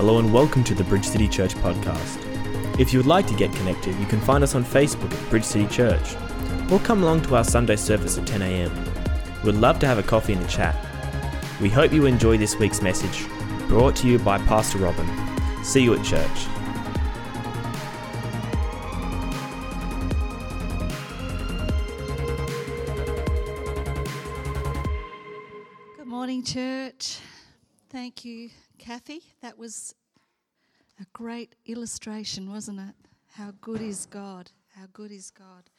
Hello and welcome to the Bridge City Church podcast. If you would like to get connected, you can find us on Facebook at Bridge City Church, or come along to our Sunday service at 10 a.m. We'd love to have a coffee and a chat. We hope you enjoy this week's message, brought to you by Pastor Robin. See you at church. Was a great illustration, wasn't it? How good is God? How good is God?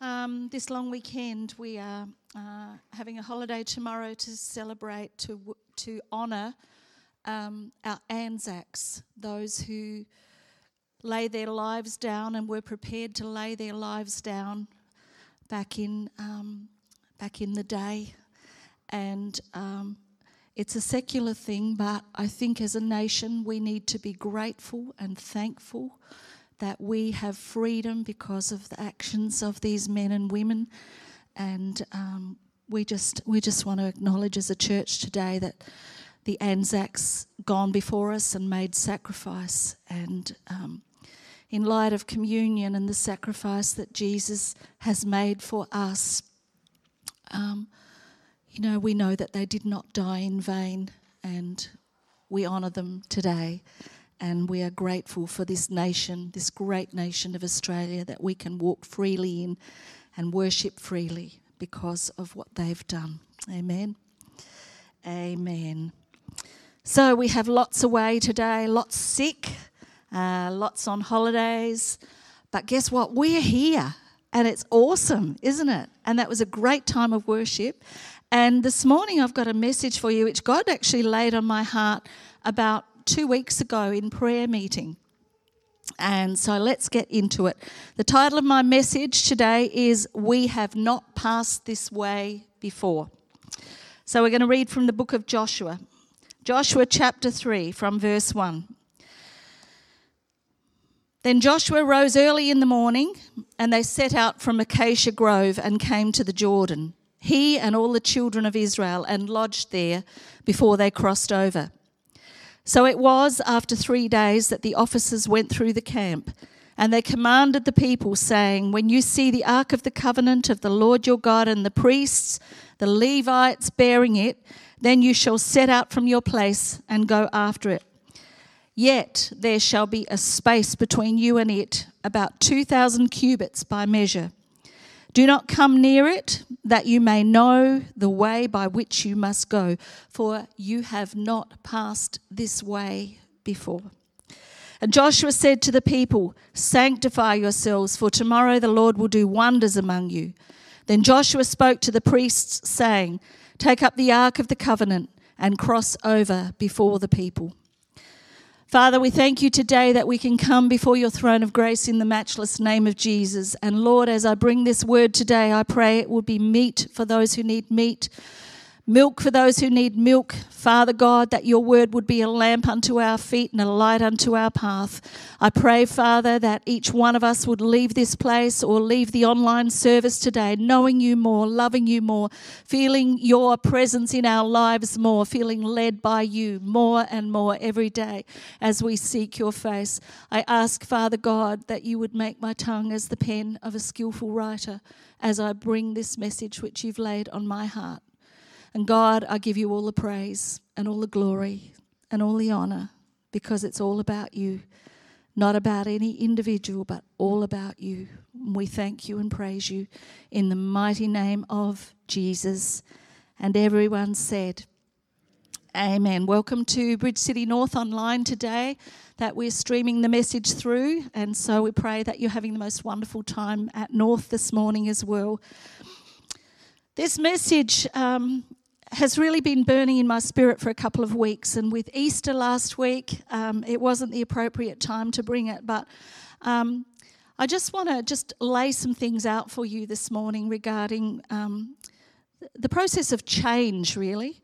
Um, this long weekend, we are uh, having a holiday tomorrow to celebrate, to, to honour um, our Anzacs, those who lay their lives down and were prepared to lay their lives down back in, um, back in the day. And um, it's a secular thing, but I think as a nation we need to be grateful and thankful that we have freedom because of the actions of these men and women. And um, we just we just want to acknowledge as a church today that the Anzacs gone before us and made sacrifice. And um, in light of communion and the sacrifice that Jesus has made for us, um, you know, we know that they did not die in vain, and we honour them today. And we are grateful for this nation, this great nation of Australia, that we can walk freely in and worship freely because of what they've done. Amen. Amen. So we have lots away today, lots sick, uh, lots on holidays. But guess what? We're here and it's awesome, isn't it? And that was a great time of worship. And this morning I've got a message for you, which God actually laid on my heart about two weeks ago in prayer meeting. And so let's get into it. The title of my message today is We Have Not Passed This Way Before. So we're going to read from the book of Joshua. Joshua chapter 3 from verse 1. Then Joshua rose early in the morning, and they set out from Acacia Grove and came to the Jordan, he and all the children of Israel, and lodged there before they crossed over. So it was after three days that the officers went through the camp, and they commanded the people, saying, When you see the ark of the covenant of the Lord your God and the priests, the Levites bearing it, then you shall set out from your place and go after it. Yet there shall be a space between you and it, about 2,000 cubits by measure. Do not come near it, that you may know the way by which you must go, for you have not passed this way before. And Joshua said to the people, Sanctify yourselves, for tomorrow the Lord will do wonders among you. Then Joshua spoke to the priests, saying, Take up the ark of the covenant and cross over before the people. Father, we thank you today that we can come before your throne of grace in the matchless name of Jesus. And Lord, as I bring this word today, I pray it will be meat for those who need meat, milk for those who need milk. Father God, that your word would be a lamp unto our feet and a light unto our path. I pray, Father, that each one of us would leave this place or leave the online service today knowing you more, loving you more, feeling your presence in our lives more, feeling led by you more and more every day as we seek your face. I ask, Father God, that you would make my tongue as the pen of a skillful writer as I bring this message which you've laid on my heart. And God, I give you all the praise and all the glory and all the honor because it's all about you, not about any individual, but all about you. We thank you and praise you in the mighty name of Jesus. And everyone said, Amen. Welcome to Bridge City North online today that we're streaming the message through. And so we pray that you're having the most wonderful time at North this morning as well. This message um, has really been burning in my spirit for a couple of weeks. And with Easter last week, um, it wasn't the appropriate time to bring it. But um, I just want to just lay some things out for you this morning regarding um, the process of change, really.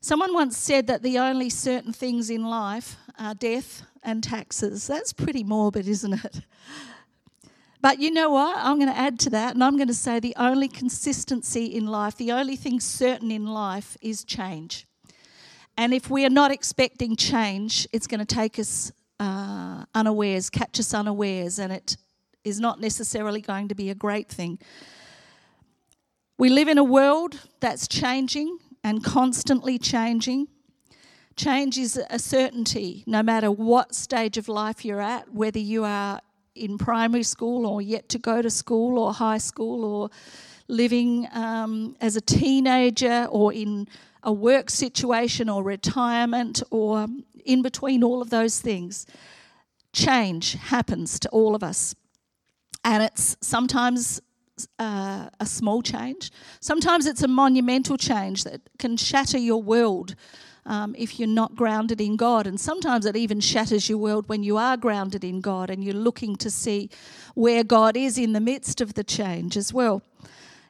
Someone once said that the only certain things in life are death and taxes. That's pretty morbid, isn't it? But you know what? I'm going to add to that, and I'm going to say the only consistency in life, the only thing certain in life is change. And if we are not expecting change, it's going to take us uh, unawares, catch us unawares, and it is not necessarily going to be a great thing. We live in a world that's changing and constantly changing. Change is a certainty no matter what stage of life you're at, whether you are in primary school or yet to go to school or high school or living um, as a teenager or in a work situation or retirement or in between all of those things. Change happens to all of us. And it's sometimes uh, a small change, sometimes it's a monumental change that can shatter your world. Um, if you're not grounded in God. And sometimes it even shatters your world when you are grounded in God and you're looking to see where God is in the midst of the change as well.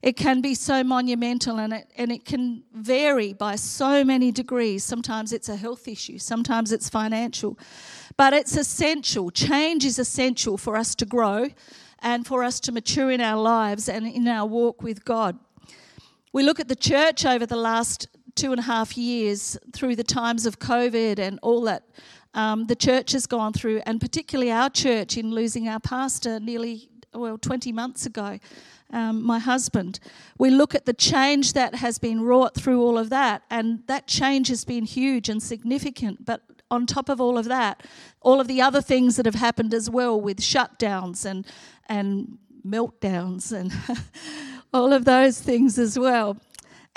It can be so monumental and it, and it can vary by so many degrees. Sometimes it's a health issue, sometimes it's financial. But it's essential. Change is essential for us to grow and for us to mature in our lives and in our walk with God. We look at the church over the last two and a half years through the times of COVID and all that um, the church has gone through, and particularly our church in losing our pastor nearly, well, 20 months ago um, my husband. We look at the change that has been wrought through all of that, and that change has been huge and significant. But on top of all of that, all of the other things that have happened as well with shutdowns and and meltdowns and all of those things as well.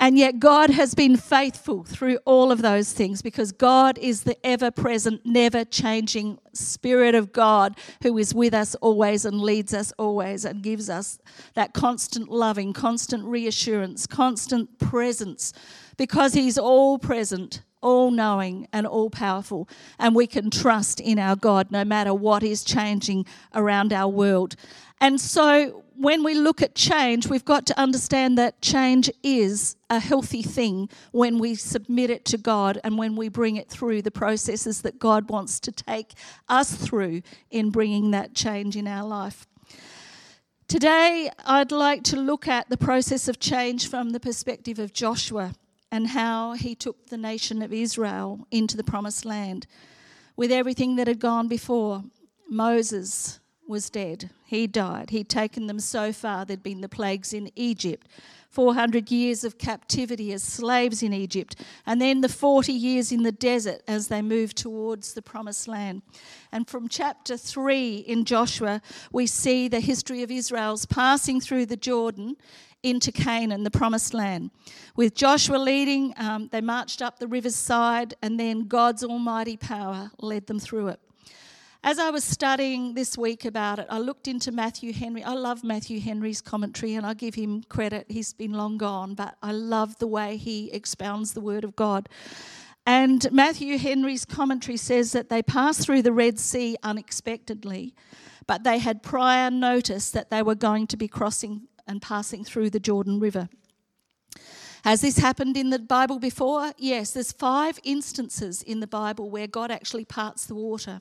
And yet, God has been faithful through all of those things because God is the ever present, never changing Spirit of God who is with us always and leads us always and gives us that constant loving, constant reassurance, constant presence because He's all present all knowing and all powerful, and we can trust in our God no matter what is changing around our world. And so, when we look at change, we've got to understand that change is a healthy thing when we submit it to God and when we bring it through the processes that God wants to take us through in bringing that change in our life. Today, I'd like to look at the process of change from the perspective of Joshua and how he took the nation of Israel into the promised land with everything that had gone before. Moses, was dead. He died. He'd taken them so far. There'd been the plagues in Egypt, 400 years of captivity as slaves in Egypt, and then the 40 years in the desert as they moved towards the promised land. And from chapter 3 in Joshua, we see the history of Israel's passing through the Jordan into Canaan, the promised land. With Joshua leading, um, they marched up the river's side, and then God's almighty power led them through it. As I was studying this week about it, I looked into Matthew Henry. I love Matthew Henry's commentary and I give him credit. He's been long gone, but I love the way he expounds the Word of God. And Matthew Henry's commentary says that they passed through the Red Sea unexpectedly, but they had prior notice that they were going to be crossing and passing through the Jordan River. Has this happened in the Bible before? Yes, there's five instances in the Bible where God actually parts the water.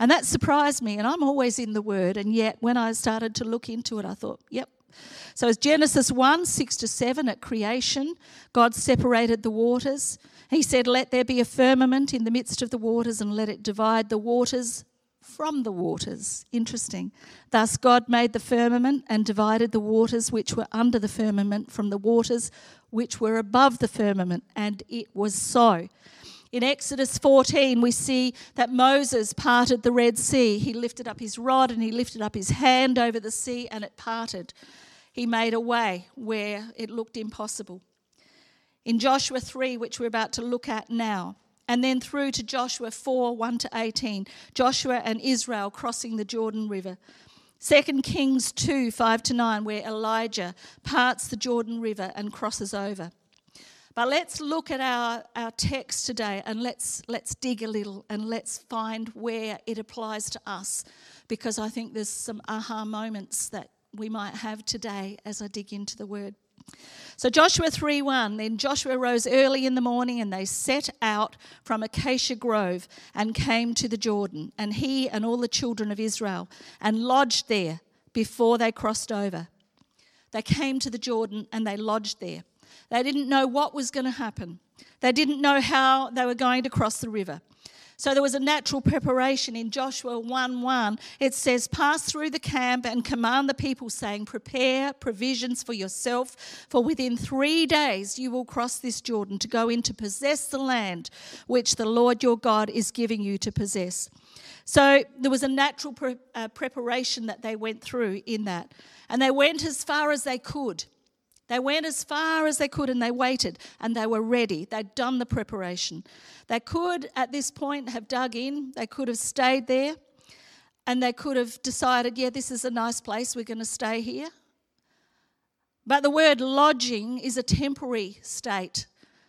And that surprised me. And I'm always in the Word. And yet, when I started to look into it, I thought, yep. So it's Genesis 1 6 to 7 at creation. God separated the waters. He said, Let there be a firmament in the midst of the waters and let it divide the waters from the waters. Interesting. Thus, God made the firmament and divided the waters which were under the firmament from the waters which were above the firmament. And it was so. In Exodus 14, we see that Moses parted the Red Sea. He lifted up his rod and he lifted up his hand over the sea and it parted. He made a way where it looked impossible. In Joshua 3, which we're about to look at now, and then through to Joshua 4 1 to 18, Joshua and Israel crossing the Jordan River. 2 Kings 2 5 to 9, where Elijah parts the Jordan River and crosses over. But let's look at our, our text today and let's, let's dig a little and let's find where it applies to us because I think there's some aha moments that we might have today as I dig into the word. So Joshua 3:1 then Joshua rose early in the morning and they set out from Acacia Grove and came to the Jordan and he and all the children of Israel and lodged there before they crossed over. They came to the Jordan and they lodged there. They didn't know what was going to happen. They didn't know how they were going to cross the river. So there was a natural preparation in Joshua 1 1. It says, Pass through the camp and command the people, saying, Prepare provisions for yourself, for within three days you will cross this Jordan to go in to possess the land which the Lord your God is giving you to possess. So there was a natural pre- uh, preparation that they went through in that. And they went as far as they could. They went as far as they could and they waited and they were ready. They'd done the preparation. They could, at this point, have dug in, they could have stayed there, and they could have decided, yeah, this is a nice place, we're going to stay here. But the word lodging is a temporary state.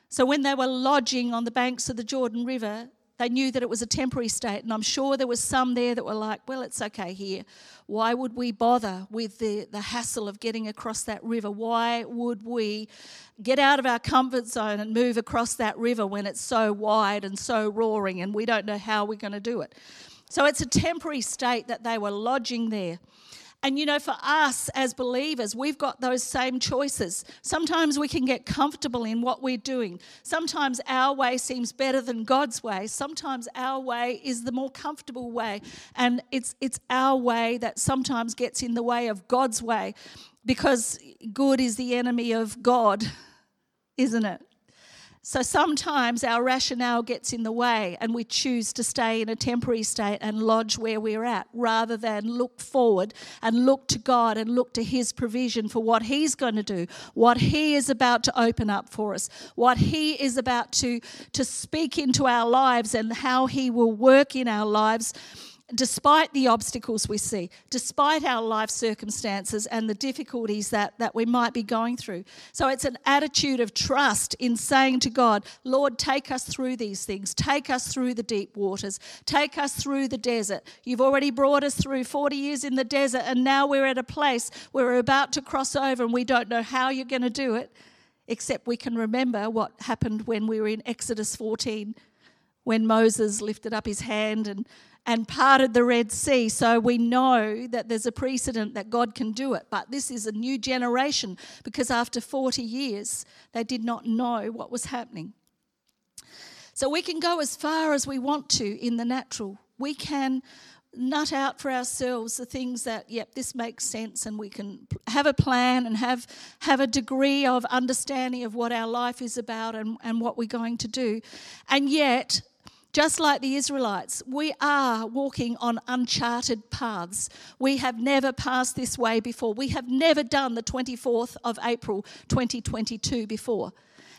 So when they were lodging on the banks of the Jordan River, they knew that it was a temporary state, and I'm sure there was some there that were like, well, it's okay here. Why would we bother with the, the hassle of getting across that river? Why would we get out of our comfort zone and move across that river when it's so wide and so roaring and we don't know how we're going to do it? So it's a temporary state that they were lodging there. And you know, for us as believers, we've got those same choices. Sometimes we can get comfortable in what we're doing. Sometimes our way seems better than God's way. Sometimes our way is the more comfortable way. And it's, it's our way that sometimes gets in the way of God's way because good is the enemy of God, isn't it? So sometimes our rationale gets in the way and we choose to stay in a temporary state and lodge where we're at rather than look forward and look to God and look to His provision for what He's going to do, what He is about to open up for us, what He is about to, to speak into our lives and how He will work in our lives despite the obstacles we see, despite our life circumstances and the difficulties that, that we might be going through. So it's an attitude of trust in saying to God, Lord, take us through these things, take us through the deep waters, take us through the desert. You've already brought us through 40 years in the desert, and now we're at a place where we're about to cross over and we don't know how you're going to do it, except we can remember what happened when we were in Exodus 14 when Moses lifted up his hand and and parted the Red Sea. So we know that there's a precedent that God can do it. But this is a new generation because after 40 years, they did not know what was happening. So we can go as far as we want to in the natural. We can nut out for ourselves the things that yep this makes sense and we can have a plan and have have a degree of understanding of what our life is about and, and what we're going to do and yet just like the Israelites, we are walking on uncharted paths. We have never passed this way before. We have never done the 24th of April 2022 before.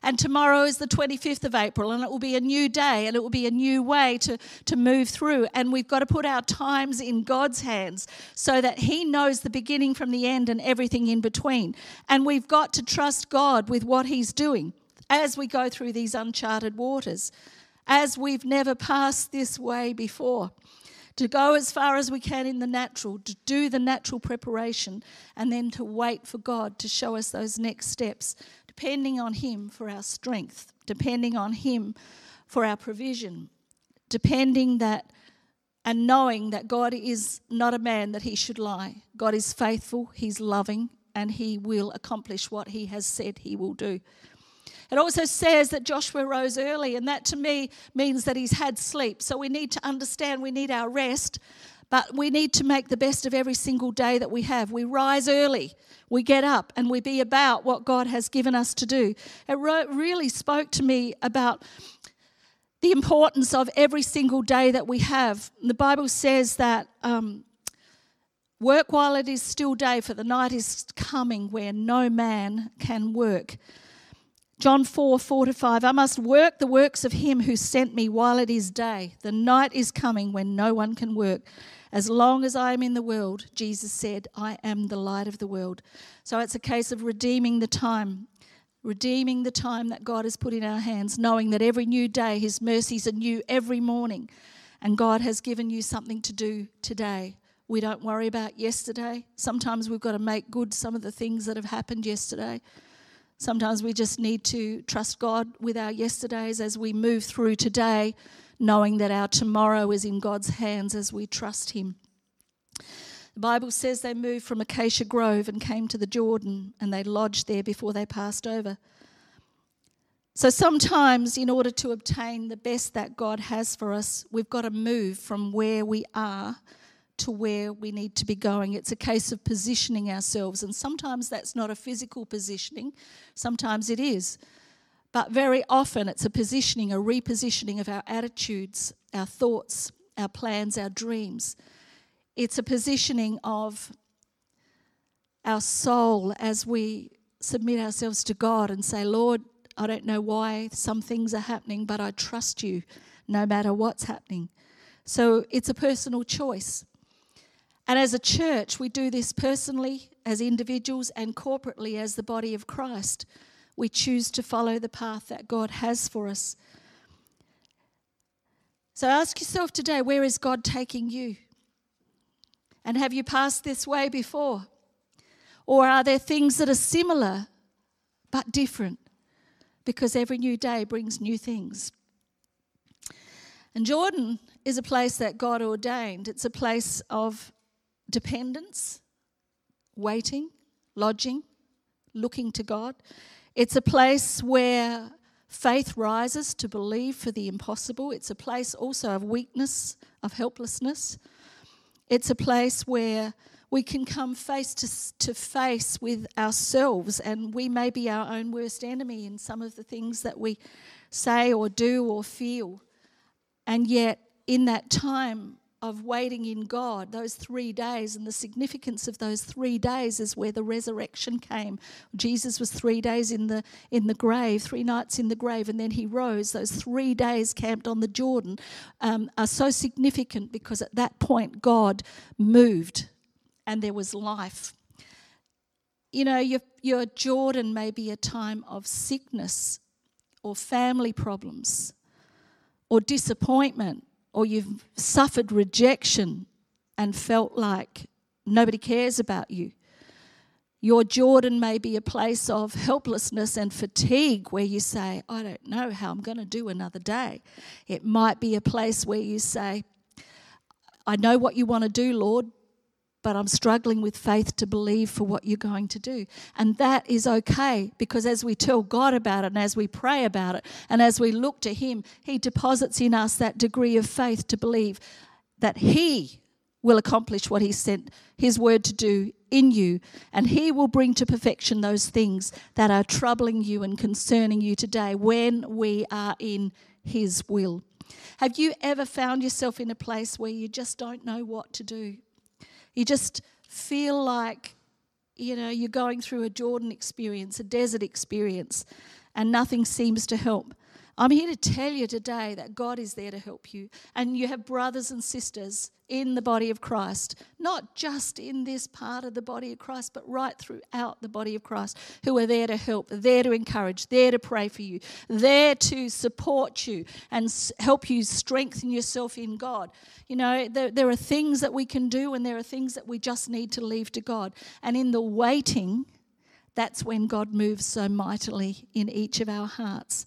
And tomorrow is the 25th of April, and it will be a new day, and it will be a new way to, to move through. And we've got to put our times in God's hands so that He knows the beginning from the end and everything in between. And we've got to trust God with what He's doing as we go through these uncharted waters as we've never passed this way before. To go as far as we can in the natural, to do the natural preparation, and then to wait for God to show us those next steps, depending on Him for our strength, depending on Him for our provision, depending that and knowing that God is not a man that He should lie. God is faithful, He's loving, and He will accomplish what He has said He will do. It also says that Joshua rose early, and that to me means that he's had sleep. So we need to understand we need our rest, but we need to make the best of every single day that we have. We rise early, we get up, and we be about what God has given us to do. It really spoke to me about the importance of every single day that we have. The Bible says that. Um, Work while it is still day, for the night is coming where no man can work. John 4 4 to 5. I must work the works of him who sent me while it is day. The night is coming when no one can work. As long as I am in the world, Jesus said, I am the light of the world. So it's a case of redeeming the time, redeeming the time that God has put in our hands, knowing that every new day his mercies are new every morning. And God has given you something to do today. We don't worry about yesterday. Sometimes we've got to make good some of the things that have happened yesterday. Sometimes we just need to trust God with our yesterdays as we move through today, knowing that our tomorrow is in God's hands as we trust Him. The Bible says they moved from Acacia Grove and came to the Jordan, and they lodged there before they passed over. So sometimes, in order to obtain the best that God has for us, we've got to move from where we are to where we need to be going. It's a case of positioning ourselves, and sometimes that's not a physical positioning, sometimes it is. But very often it's a positioning, a repositioning of our attitudes, our thoughts, our plans, our dreams. It's a positioning of our soul as we submit ourselves to God and say, Lord, I don't know why some things are happening, but I trust you no matter what's happening. So it's a personal choice. And as a church, we do this personally, as individuals, and corporately as the body of Christ. We choose to follow the path that God has for us. So ask yourself today where is God taking you? And have you passed this way before? Or are there things that are similar but different? Because every new day brings new things. And Jordan is a place that God ordained. It's a place of dependence, waiting, lodging, looking to God. It's a place where faith rises to believe for the impossible. It's a place also of weakness, of helplessness. It's a place where we can come face to, to face with ourselves, and we may be our own worst enemy in some of the things that we say or do or feel. And yet, in that time, of waiting in God, those three days, and the significance of those three days is where the resurrection came. Jesus was three days in the in the grave, three nights in the grave, and then he rose. Those three days camped on the Jordan um, are so significant because at that point God moved, and there was life. You know, your, your Jordan may be a time of sickness, or family problems, or disappointment or you've suffered rejection and felt like nobody cares about you. Your Jordan may be a place of helplessness and fatigue where you say, I don't know how I'm going to do another day. It might be a place where you say, I know what you want to do, Lord, but I'm struggling with faith to believe for what you're going to do. And that is okay because as we tell God about it and as we pray about it and as we look to Him, He deposits in us that degree of faith to believe that He will accomplish what He sent His word to do in you, and He will bring to perfection those things that are troubling you and concerning you today when we are in His will. Have you ever found yourself in a place where you just don't know what to do? You just feel like, you know, you're going through a Jordan experience, a desert experience, and nothing seems to help. I'm here to tell you today that God is there to help you. And you have brothers and sisters in the body of Christ, not just in this part of the body of Christ, but right throughout the body of Christ, who are there to help, there to encourage, there to pray for you, there to support you and help you strengthen yourself in God. You know, there, there are things that we can do, and there are things that we just need to leave to God. And in the waiting, that's when God moves so mightily in each of our hearts.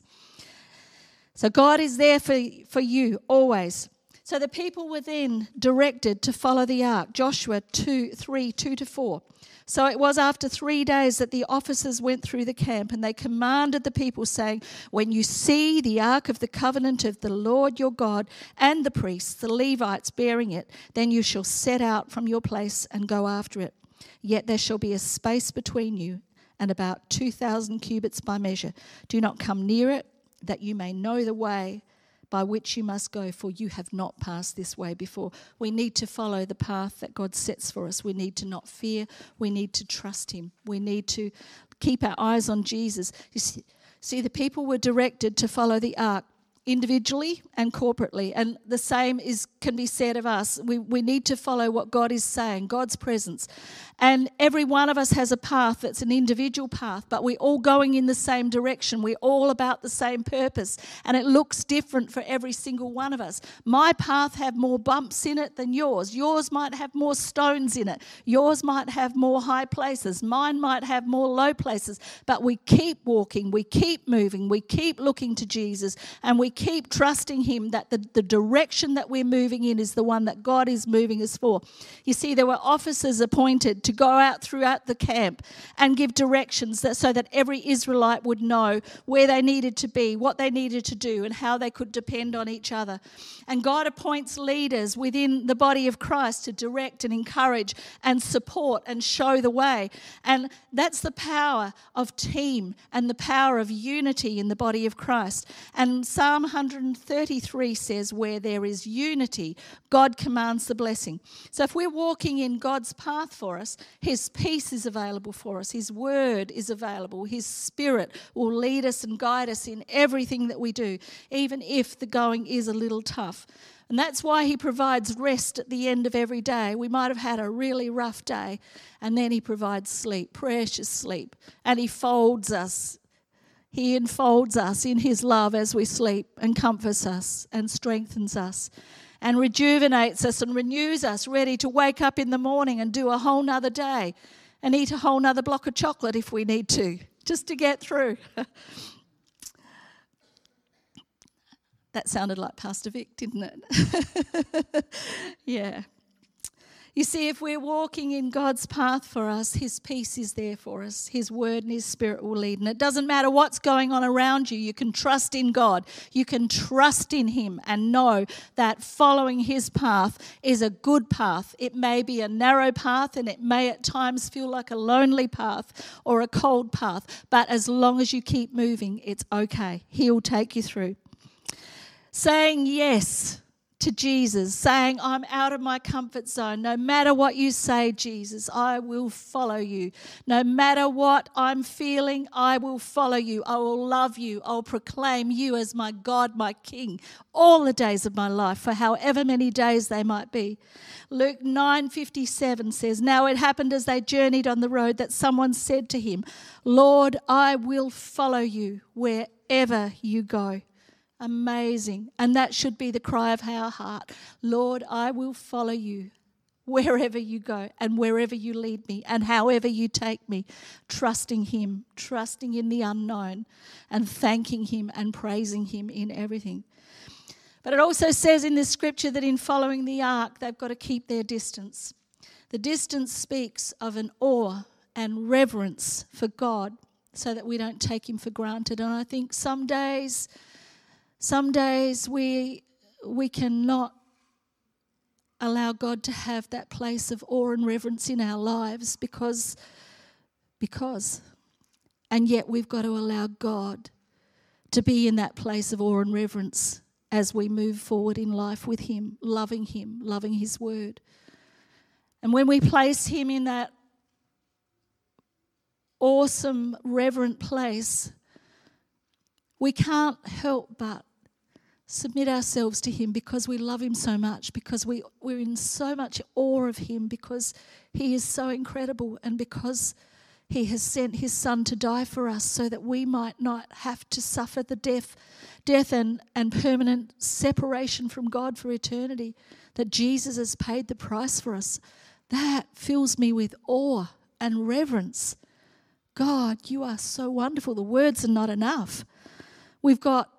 So God is there for, for you always. So the people were then directed to follow the ark. Joshua 2, 3, 2 to 4. So it was after three days that the officers went through the camp and they commanded the people, saying, When you see the ark of the covenant of the Lord your God and the priests, the Levites, bearing it, then you shall set out from your place and go after it. Yet there shall be a space between you and about 2,000 cubits by measure. Do not come near it that you may know the way by which you must go, for you have not passed this way before. We need to follow the path that God sets for us. We need to not fear. We need to trust Him. We need to keep our eyes on Jesus. You see, see the people were directed to follow the ark individually and corporately. And the same is can be said of us. We, we need to follow what God is saying, God's presence. And every one of us has a path that's an individual path, but we're all going in the same direction. We're all about the same purpose. And it looks different for every single one of us. My path have more bumps in it than yours. Yours might have more stones in it. Yours might have more high places. Mine might have more low places. But we keep walking, we keep moving, we keep looking to Jesus, and we keep trusting Him that the, the direction that we're moving in is the one that God is moving us for. You see, there were officers appointed to go out throughout the camp and give directions that, so that every Israelite would know where they needed to be, what they needed to do, and how they could depend on each other. And God appoints leaders within the body of Christ to direct and encourage and support and show the way. And that's the power of team and the power of unity in the body of Christ. And Psalm 133 says, Where there is unity, God commands the blessing. So if we're walking in God's path for us, His peace is available for us, His word is available, His spirit will lead us and guide us in everything that we do, even if the going is a little tough. And that's why he provides rest at the end of every day. We might have had a really rough day, and then he provides sleep, precious sleep. And he folds us. He enfolds us in his love as we sleep and comforts us and strengthens us and rejuvenates us and renews us, ready to wake up in the morning and do a whole nother day and eat a whole nother block of chocolate if we need to, just to get through. That sounded like Pastor Vic, didn't it? yeah. You see, if we're walking in God's path for us, His peace is there for us. His word and His spirit will lead. And it doesn't matter what's going on around you, you can trust in God. You can trust in Him and know that following His path is a good path. It may be a narrow path and it may at times feel like a lonely path or a cold path, but as long as you keep moving, it's okay. He'll take you through saying yes to Jesus, saying, I'm out of my comfort zone. No matter what you say, Jesus, I will follow you. No matter what I'm feeling, I will follow you. I will love you. I'll proclaim you as my God, my King, all the days of my life, for however many days they might be. Luke 9:57 says, Now it happened as they journeyed on the road that someone said to him, Lord, I will follow you wherever you go. Amazing. And that should be the cry of our heart Lord, I will follow you wherever you go and wherever you lead me and however you take me, trusting Him, trusting in the unknown, and thanking Him and praising Him in everything. But it also says in this scripture that in following the ark, they've got to keep their distance. The distance speaks of an awe and reverence for God so that we don't take Him for granted. And I think some days, some days we, we cannot allow God to have that place of awe and reverence in our lives because, because. And yet we've got to allow God to be in that place of awe and reverence as we move forward in life with Him, loving Him, loving His Word. And when we place Him in that awesome, reverent place, we can't help but submit ourselves to Him because we love Him so much, because we, we're in so much awe of Him, because He is so incredible, and because He has sent His Son to die for us so that we might not have to suffer the death, death and, and permanent separation from God for eternity, that Jesus has paid the price for us. That fills me with awe and reverence. God, you are so wonderful. The words are not enough. We've got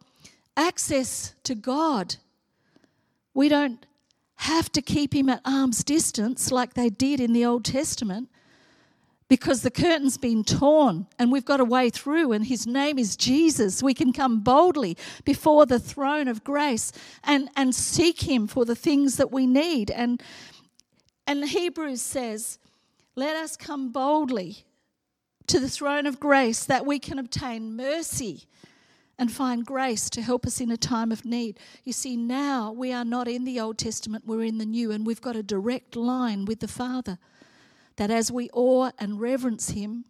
access to God. We don't have to keep him at arm's distance like they did in the Old Testament because the curtain's been torn and we've got a way through, and his name is Jesus. We can come boldly before the throne of grace and, and seek him for the things that we need. And, and Hebrews says, Let us come boldly to the throne of grace that we can obtain mercy and find grace to help us in a time of need. You see, now we are not in the Old Testament, we're in the New, and we've got a direct line with the Father. That as we awe and reverence Him,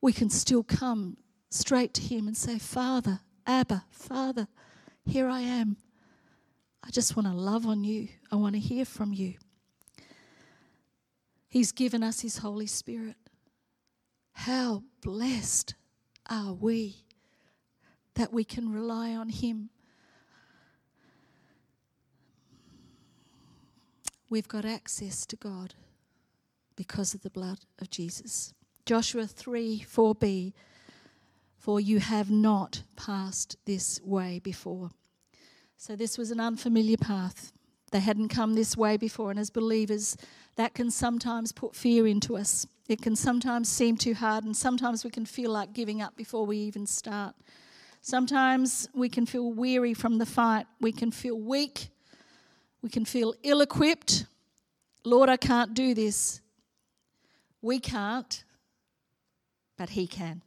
we can still come straight to Him and say, Father, Abba, Father, here I am. I just want to love on you. I want to hear from you. He's given us His Holy Spirit. How blessed are we that we can rely on Him. We've got access to God because of the blood of Jesus. Joshua 3 4b, for you have not passed this way before. So this was an unfamiliar path. They hadn't come this way before, and as believers, that can sometimes put fear into us. It can sometimes seem too hard, and sometimes we can feel like giving up before we even start. Sometimes we can feel weary from the fight. We can feel weak. We can feel ill equipped. Lord, I can't do this. We can't, but He can.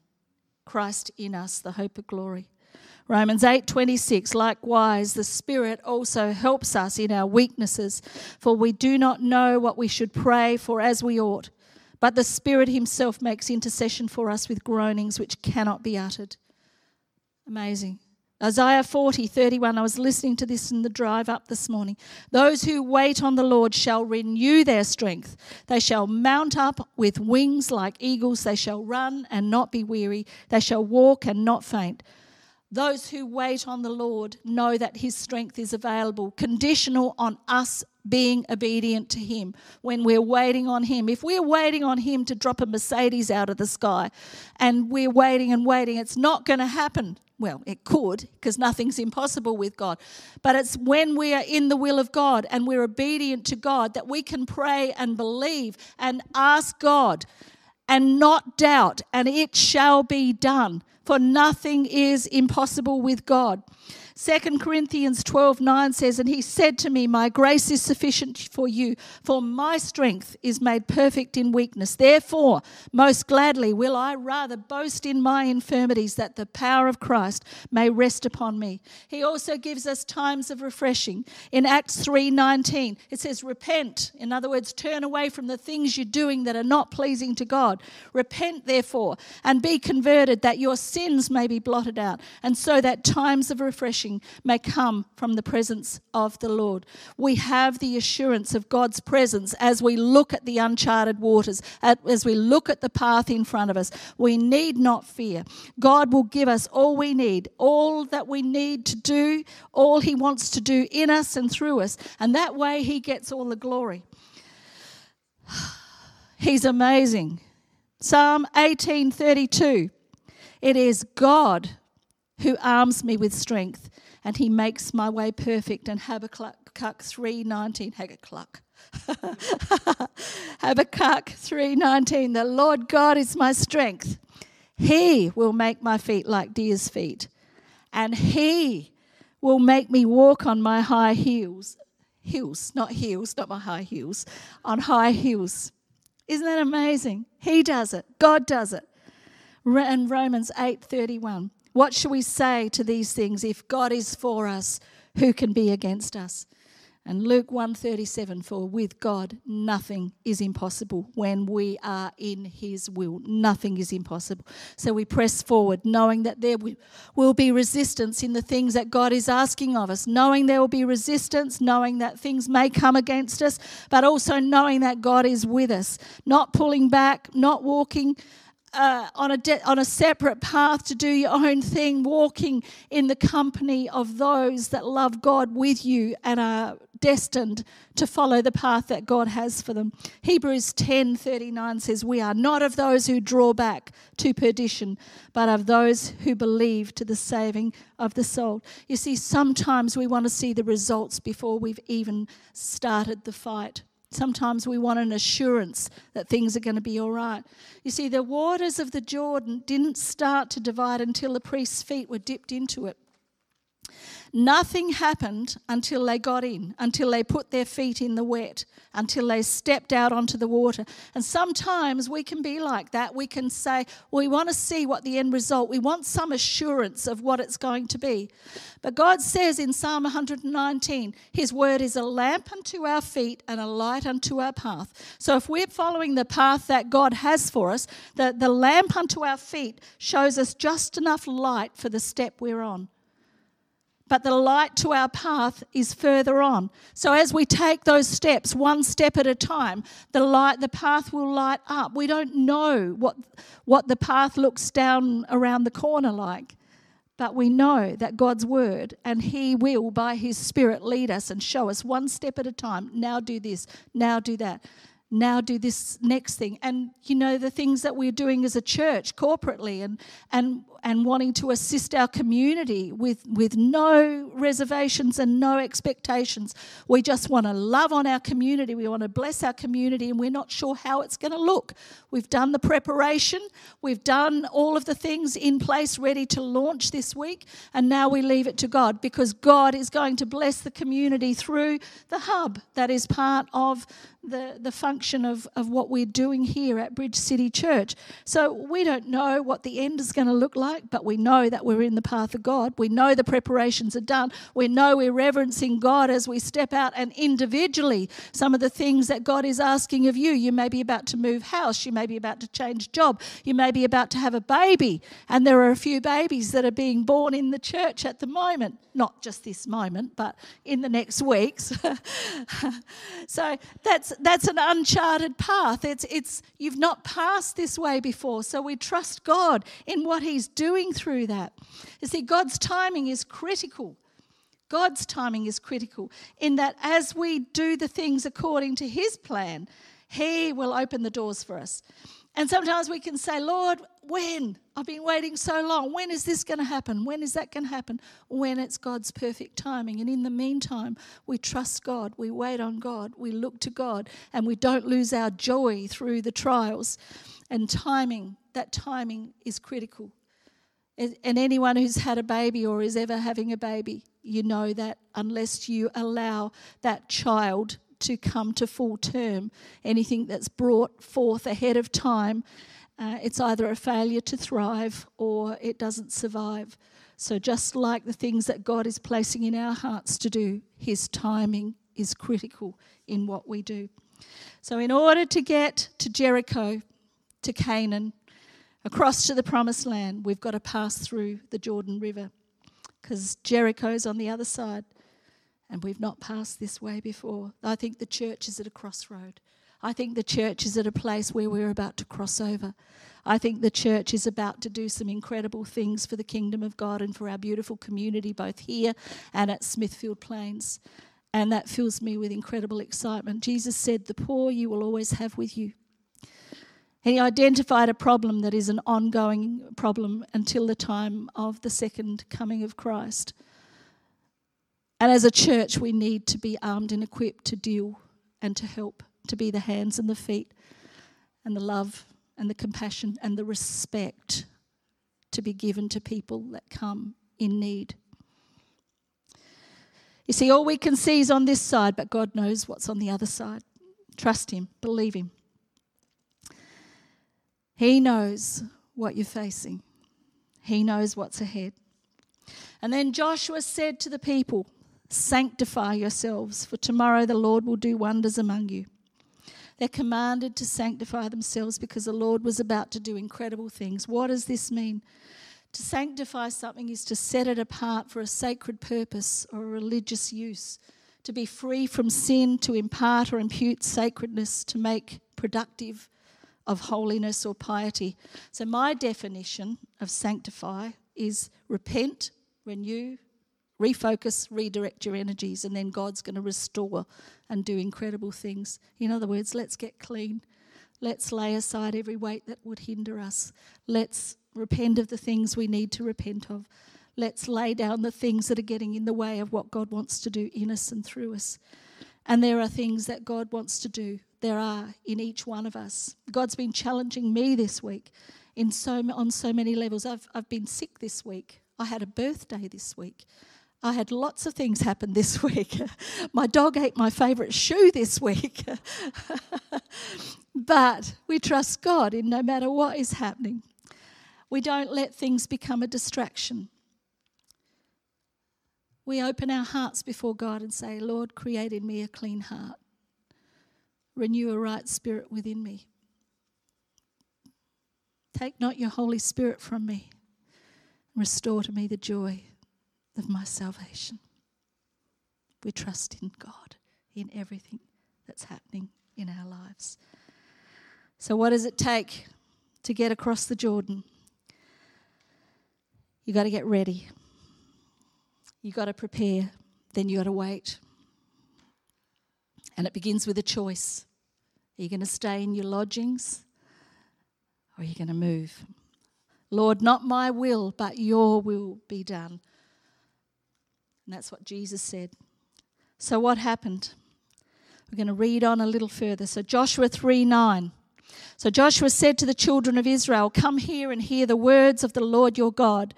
Christ in us, the hope of glory. Romans 8:26 Likewise the Spirit also helps us in our weaknesses for we do not know what we should pray for as we ought but the Spirit himself makes intercession for us with groanings which cannot be uttered. Amazing. Isaiah 40, 31. I was listening to this in the drive up this morning. Those who wait on the Lord shall renew their strength. They shall mount up with wings like eagles. They shall run and not be weary. They shall walk and not faint. Those who wait on the Lord know that his strength is available, conditional on us being obedient to him when we're waiting on him. If we're waiting on him to drop a Mercedes out of the sky and we're waiting and waiting, it's not going to happen. Well, it could because nothing's impossible with God. But it's when we are in the will of God and we're obedient to God that we can pray and believe and ask God and not doubt, and it shall be done. For nothing is impossible with God. 2 Corinthians 12 9 says, And he said to me, My grace is sufficient for you, for my strength is made perfect in weakness. Therefore, most gladly will I rather boast in my infirmities, that the power of Christ may rest upon me. He also gives us times of refreshing. In Acts 3 19, it says, Repent. In other words, turn away from the things you're doing that are not pleasing to God. Repent, therefore, and be converted, that your sins may be blotted out, and so that times of refreshing may come from the presence of the Lord. We have the assurance of God's presence as we look at the uncharted waters, as we look at the path in front of us. We need not fear. God will give us all we need, all that we need to do, all He wants to do in us and through us. And that way, He gets all the glory. He's amazing. Psalm 18:32 It is God who arms me with strength and he makes my way perfect. And Habakkuk 3.19, Habakkuk. Habakkuk 3:19 The Lord God is my strength. He will make my feet like deer's feet, and he will make me walk on my high heels. Heels, not heels, not my high heels, on high heels. Isn't that amazing? He does it. God does it. And Romans 8:31 what shall we say to these things? If God is for us, who can be against us? And Luke 137 for with God nothing is impossible when we are in his will nothing is impossible so we press forward knowing that there will be resistance in the things that God is asking of us knowing there will be resistance knowing that things may come against us but also knowing that God is with us not pulling back not walking uh, on, a de- on a separate path to do your own thing, walking in the company of those that love God with you and are destined to follow the path that God has for them. Hebrews 10:39 says, "We are not of those who draw back to perdition, but of those who believe to the saving of the soul." You see, sometimes we want to see the results before we've even started the fight. Sometimes we want an assurance that things are going to be all right. You see, the waters of the Jordan didn't start to divide until the priest's feet were dipped into it. Nothing happened until they got in, until they put their feet in the wet, until they stepped out onto the water. And sometimes we can be like that. We can say, we want to see what the end result, we want some assurance of what it's going to be. But God says in Psalm 119, His word is a lamp unto our feet and a light unto our path. So if we're following the path that God has for us, the, the lamp unto our feet shows us just enough light for the step we're on but the light to our path is further on. So as we take those steps, one step at a time, the light, the path will light up. We don't know what, what the path looks down around the corner like, but we know that God's word and He will, by His Spirit, lead us and show us one step at a time. Now do this, now do that. Now do this next thing. And you know the things that we're doing as a church corporately and and and wanting to assist our community with with no reservations and no expectations. We just want to love on our community. We want to bless our community and we're not sure how it's going to look. We've done the preparation. We've done all of the things in place ready to launch this week and now we leave it to God because God is going to bless the community through the hub that is part of the, the function of, of what we're doing here at Bridge City Church. So we don't know what the end is going to look like, but we know that we're in the path of God. We know the preparations are done. We know we're reverencing God as we step out and individually some of the things that God is asking of you. You may be about to move house, you may be about to change job, you may be about to have a baby, and there are a few babies that are being born in the church at the moment. Not just this moment, but in the next weeks. so that's that's an uncharted path. It's it's you've not passed this way before. So we trust God in what He's doing through that. You see, God's timing is critical. God's timing is critical in that as we do the things according to His plan, He will open the doors for us. And sometimes we can say, Lord, when? I've been waiting so long. When is this going to happen? When is that going to happen? When it's God's perfect timing. And in the meantime, we trust God, we wait on God, we look to God, and we don't lose our joy through the trials. And timing, that timing is critical. And anyone who's had a baby or is ever having a baby, you know that unless you allow that child to come to full term. Anything that's brought forth ahead of time, uh, it's either a failure to thrive or it doesn't survive. So, just like the things that God is placing in our hearts to do, His timing is critical in what we do. So, in order to get to Jericho, to Canaan, across to the promised land, we've got to pass through the Jordan River because Jericho's on the other side and we've not passed this way before. I think the church is at a crossroad. I think the church is at a place where we're about to cross over. I think the church is about to do some incredible things for the kingdom of God and for our beautiful community, both here and at Smithfield Plains. And that fills me with incredible excitement. Jesus said, The poor you will always have with you. And he identified a problem that is an ongoing problem until the time of the second coming of Christ. And as a church, we need to be armed and equipped to deal and to help, to be the hands and the feet and the love and the compassion and the respect to be given to people that come in need. You see, all we can see is on this side, but God knows what's on the other side. Trust Him, believe Him. He knows what you're facing, He knows what's ahead. And then Joshua said to the people, Sanctify yourselves, for tomorrow the Lord will do wonders among you. They're commanded to sanctify themselves because the Lord was about to do incredible things. What does this mean? To sanctify something is to set it apart for a sacred purpose or a religious use, to be free from sin, to impart or impute sacredness, to make productive of holiness or piety. So, my definition of sanctify is repent, renew, refocus, redirect your energies, and then God's going to restore and do incredible things. In other words, let's get clean. Let's lay aside every weight that would hinder us. Let's repent of the things we need to repent of. Let's lay down the things that are getting in the way of what God wants to do in us and through us. And there are things that God wants to do. There are in each one of us. God's been challenging me this week in so, on so many levels. I've, I've been sick this week. I had a birthday this week. I had lots of things happen this week. my dog ate my favourite shoe this week. but we trust God in no matter what is happening. We don't let things become a distraction. We open our hearts before God and say, Lord, create in me a clean heart, renew a right spirit within me. Take not your Holy Spirit from me, restore to me the joy of my salvation. We trust in God in everything that's happening in our lives. So, what does it take to get across the Jordan? You got to get ready. You got to prepare. Then you got to wait. And it begins with a choice. Are you going to stay in your lodgings? Or are you going to move? Lord, not my will, but your will be done. And that's what Jesus said. So, what happened? We're going to read on a little further. So, Joshua 3 9. So Joshua said to the children of Israel, Come here and hear the words of the Lord your God.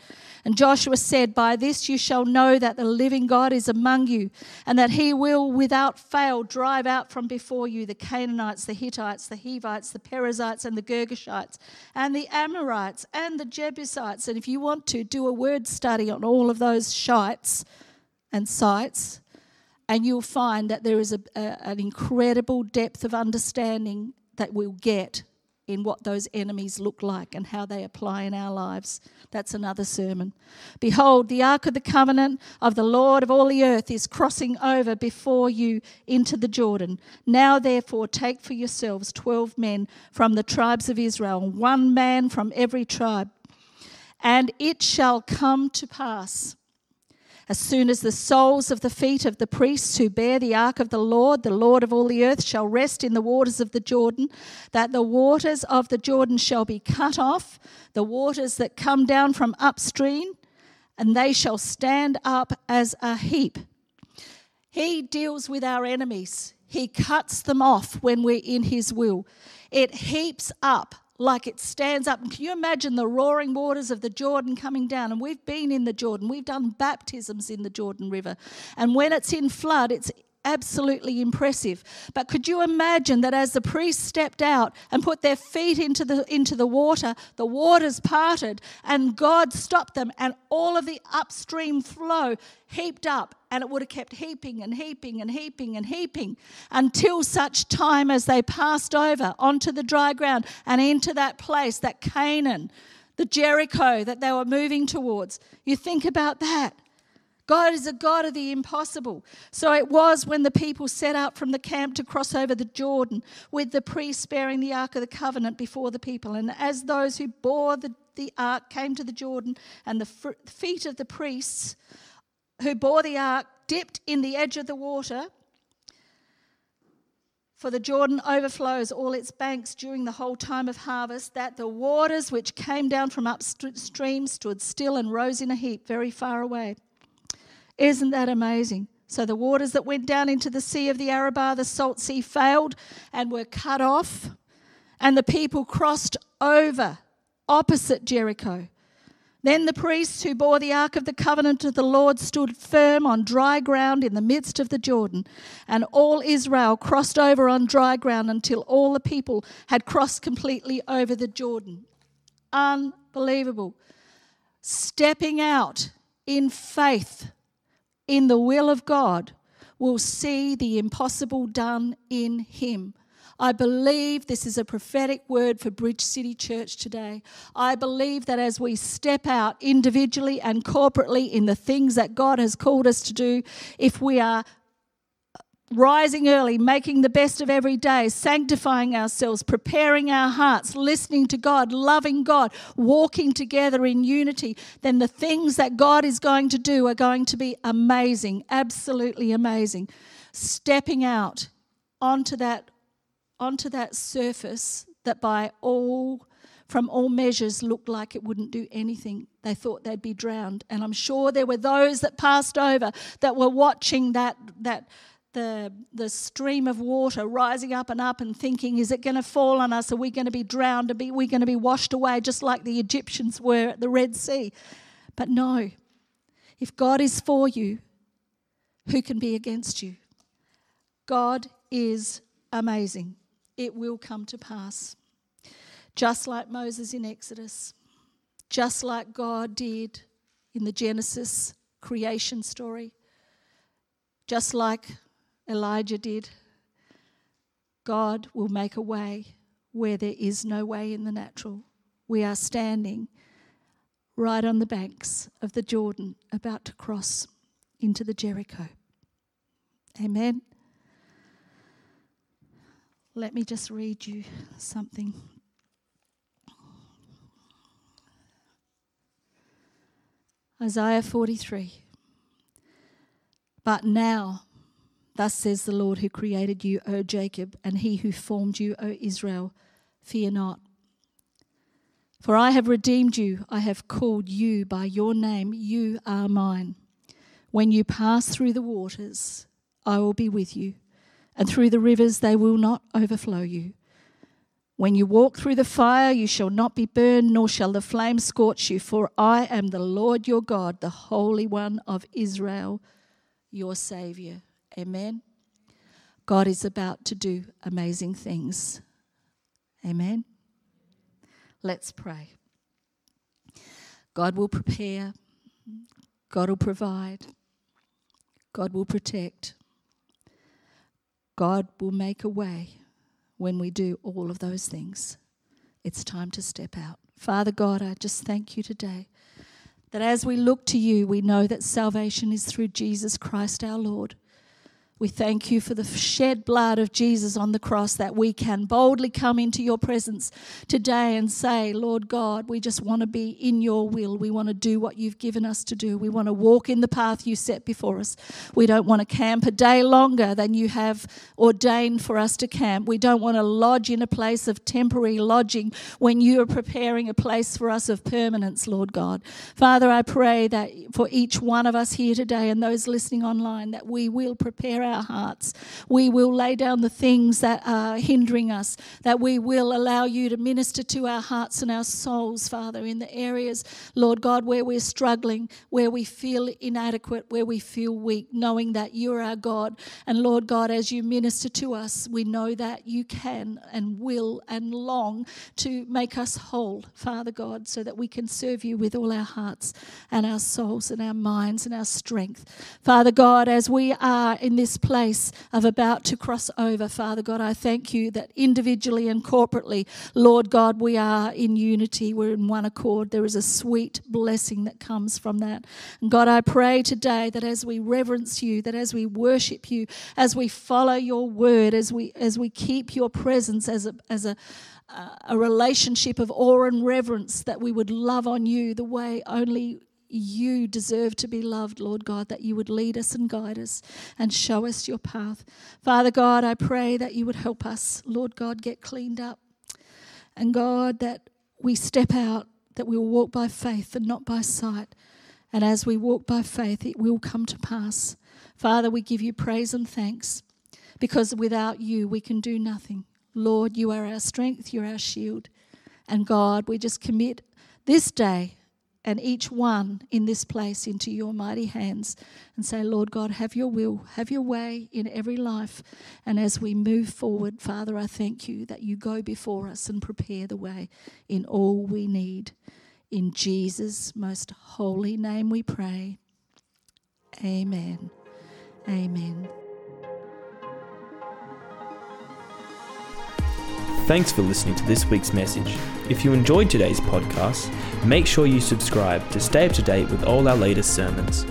And Joshua said, By this you shall know that the living God is among you, and that he will without fail drive out from before you the Canaanites, the Hittites, the Hivites, the Perizzites, and the Girgashites, and the Amorites, and the Jebusites. And if you want to, do a word study on all of those shites and sites, and you'll find that there is a, a, an incredible depth of understanding that we'll get in what those enemies look like and how they apply in our lives. That's another sermon. Behold, the ark of the covenant of the Lord of all the earth is crossing over before you into the Jordan. Now, therefore, take for yourselves twelve men from the tribes of Israel, one man from every tribe. And it shall come to pass as soon as the soles of the feet of the priests who bear the ark of the Lord, the Lord of all the earth, shall rest in the waters of the Jordan, that the waters of the Jordan shall be cut off, the waters that come down from upstream, and they shall stand up as a heap. He deals with our enemies. He cuts them off when we're in His will. It heaps up like it stands up. Can you imagine the roaring waters of the Jordan coming down? And we've been in the Jordan, we've done baptisms in the Jordan River. And when it's in flood, it's absolutely impressive. But could you imagine that as the priests stepped out and put their feet into the into the water, the waters parted and God stopped them and all of the upstream flow heaped up and it would have kept heaping and heaping and heaping and heaping until such time as they passed over onto the dry ground and into that place, that Canaan, the Jericho that they were moving towards. You think about that. God is a God of the impossible. So it was when the people set out from the camp to cross over the Jordan, with the priests bearing the Ark of the Covenant before the people. And as those who bore the, the Ark came to the Jordan, and the feet of the priests who bore the Ark dipped in the edge of the water, for the Jordan overflows all its banks during the whole time of harvest, that the waters which came down from upstream stood still and rose in a heap very far away. Isn't that amazing? So the waters that went down into the sea of the Arabah, the salt sea, failed and were cut off, and the people crossed over opposite Jericho. Then the priests who bore the ark of the covenant of the Lord stood firm on dry ground in the midst of the Jordan, and all Israel crossed over on dry ground until all the people had crossed completely over the Jordan. Unbelievable. Stepping out in faith in the will of God will see the impossible done in Him. I believe this is a prophetic word for Bridge City Church today. I believe that as we step out individually and corporately in the things that God has called us to do, if we are rising early, making the best of every day, sanctifying ourselves, preparing our hearts, listening to God, loving God, walking together in unity, then the things that God is going to do are going to be amazing, absolutely amazing. Stepping out onto that onto that surface that by all from all measures looked like it wouldn't do anything. They thought they'd be drowned. And I'm sure there were those that passed over that were watching that that the, the stream of water rising up and up and thinking, is it going to fall on us? Are we going to be drowned? Are we going to be washed away just like the Egyptians were at the Red Sea? But no, if God is for you, who can be against you? God is amazing. It will come to pass. Just like Moses in Exodus, just like God did in the Genesis creation story, just like Elijah did. God will make a way where there is no way in the natural. We are standing right on the banks of the Jordan, about to cross into the Jericho. Amen. Let me just read you something. Isaiah 43. But now, Thus says the Lord who created you, O Jacob, and he who formed you, O Israel Fear not. For I have redeemed you, I have called you by your name, you are mine. When you pass through the waters, I will be with you, and through the rivers, they will not overflow you. When you walk through the fire, you shall not be burned, nor shall the flame scorch you, for I am the Lord your God, the Holy One of Israel, your Saviour. Amen. God is about to do amazing things. Amen. Let's pray. God will prepare, God will provide, God will protect, God will make a way when we do all of those things. It's time to step out. Father God, I just thank you today that as we look to you, we know that salvation is through Jesus Christ our Lord. We thank you for the shed blood of Jesus on the cross that we can boldly come into your presence today and say, Lord God, we just want to be in your will. We want to do what you've given us to do. We want to walk in the path you set before us. We don't want to camp a day longer than you have ordained for us to camp. We don't want to lodge in a place of temporary lodging when you are preparing a place for us of permanence, Lord God. Father, I pray that for each one of us here today and those listening online, that we will prepare our hearts. We will lay down the things that are hindering us, that we will allow you to minister to our hearts and our souls, Father, in the areas, Lord God, where we're struggling, where we feel inadequate, where we feel weak, knowing that you're our God. And Lord God, as you minister to us, we know that you can and will and long to make us whole, Father God, so that we can serve you with all our hearts and our souls and our minds and our strength. Father God, as we are in this place of about to cross over, Father God, I thank you that individually and corporately, Lord God, we are in unity, we're in one accord. There is a sweet blessing that comes from that. And God, I pray today that as we reverence you, that as we worship you, as we follow your word, as we as we keep your presence as a as a a relationship of awe and reverence that we would love on you the way only you deserve to be loved, Lord God, that you would lead us and guide us and show us your path. Father God, I pray that you would help us, Lord God, get cleaned up. And God, that we step out, that we will walk by faith and not by sight. And as we walk by faith, it will come to pass. Father, we give you praise and thanks because without you, we can do nothing. Lord, you are our strength, you're our shield. And God, we just commit this day and each one in this place into your mighty hands and say, Lord God, have your will, have your way in every life. And as we move forward, Father, I thank you that you go before us and prepare the way in all we need. In Jesus' most holy name we pray. Amen. Amen. Thanks for listening to this week's message. If you enjoyed today's podcast, make sure you subscribe to stay up to date with all our latest sermons.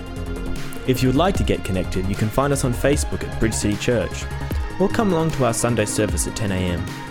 If you would like to get connected, you can find us on Facebook at Bridge City Church or come along to our Sunday service at 10am.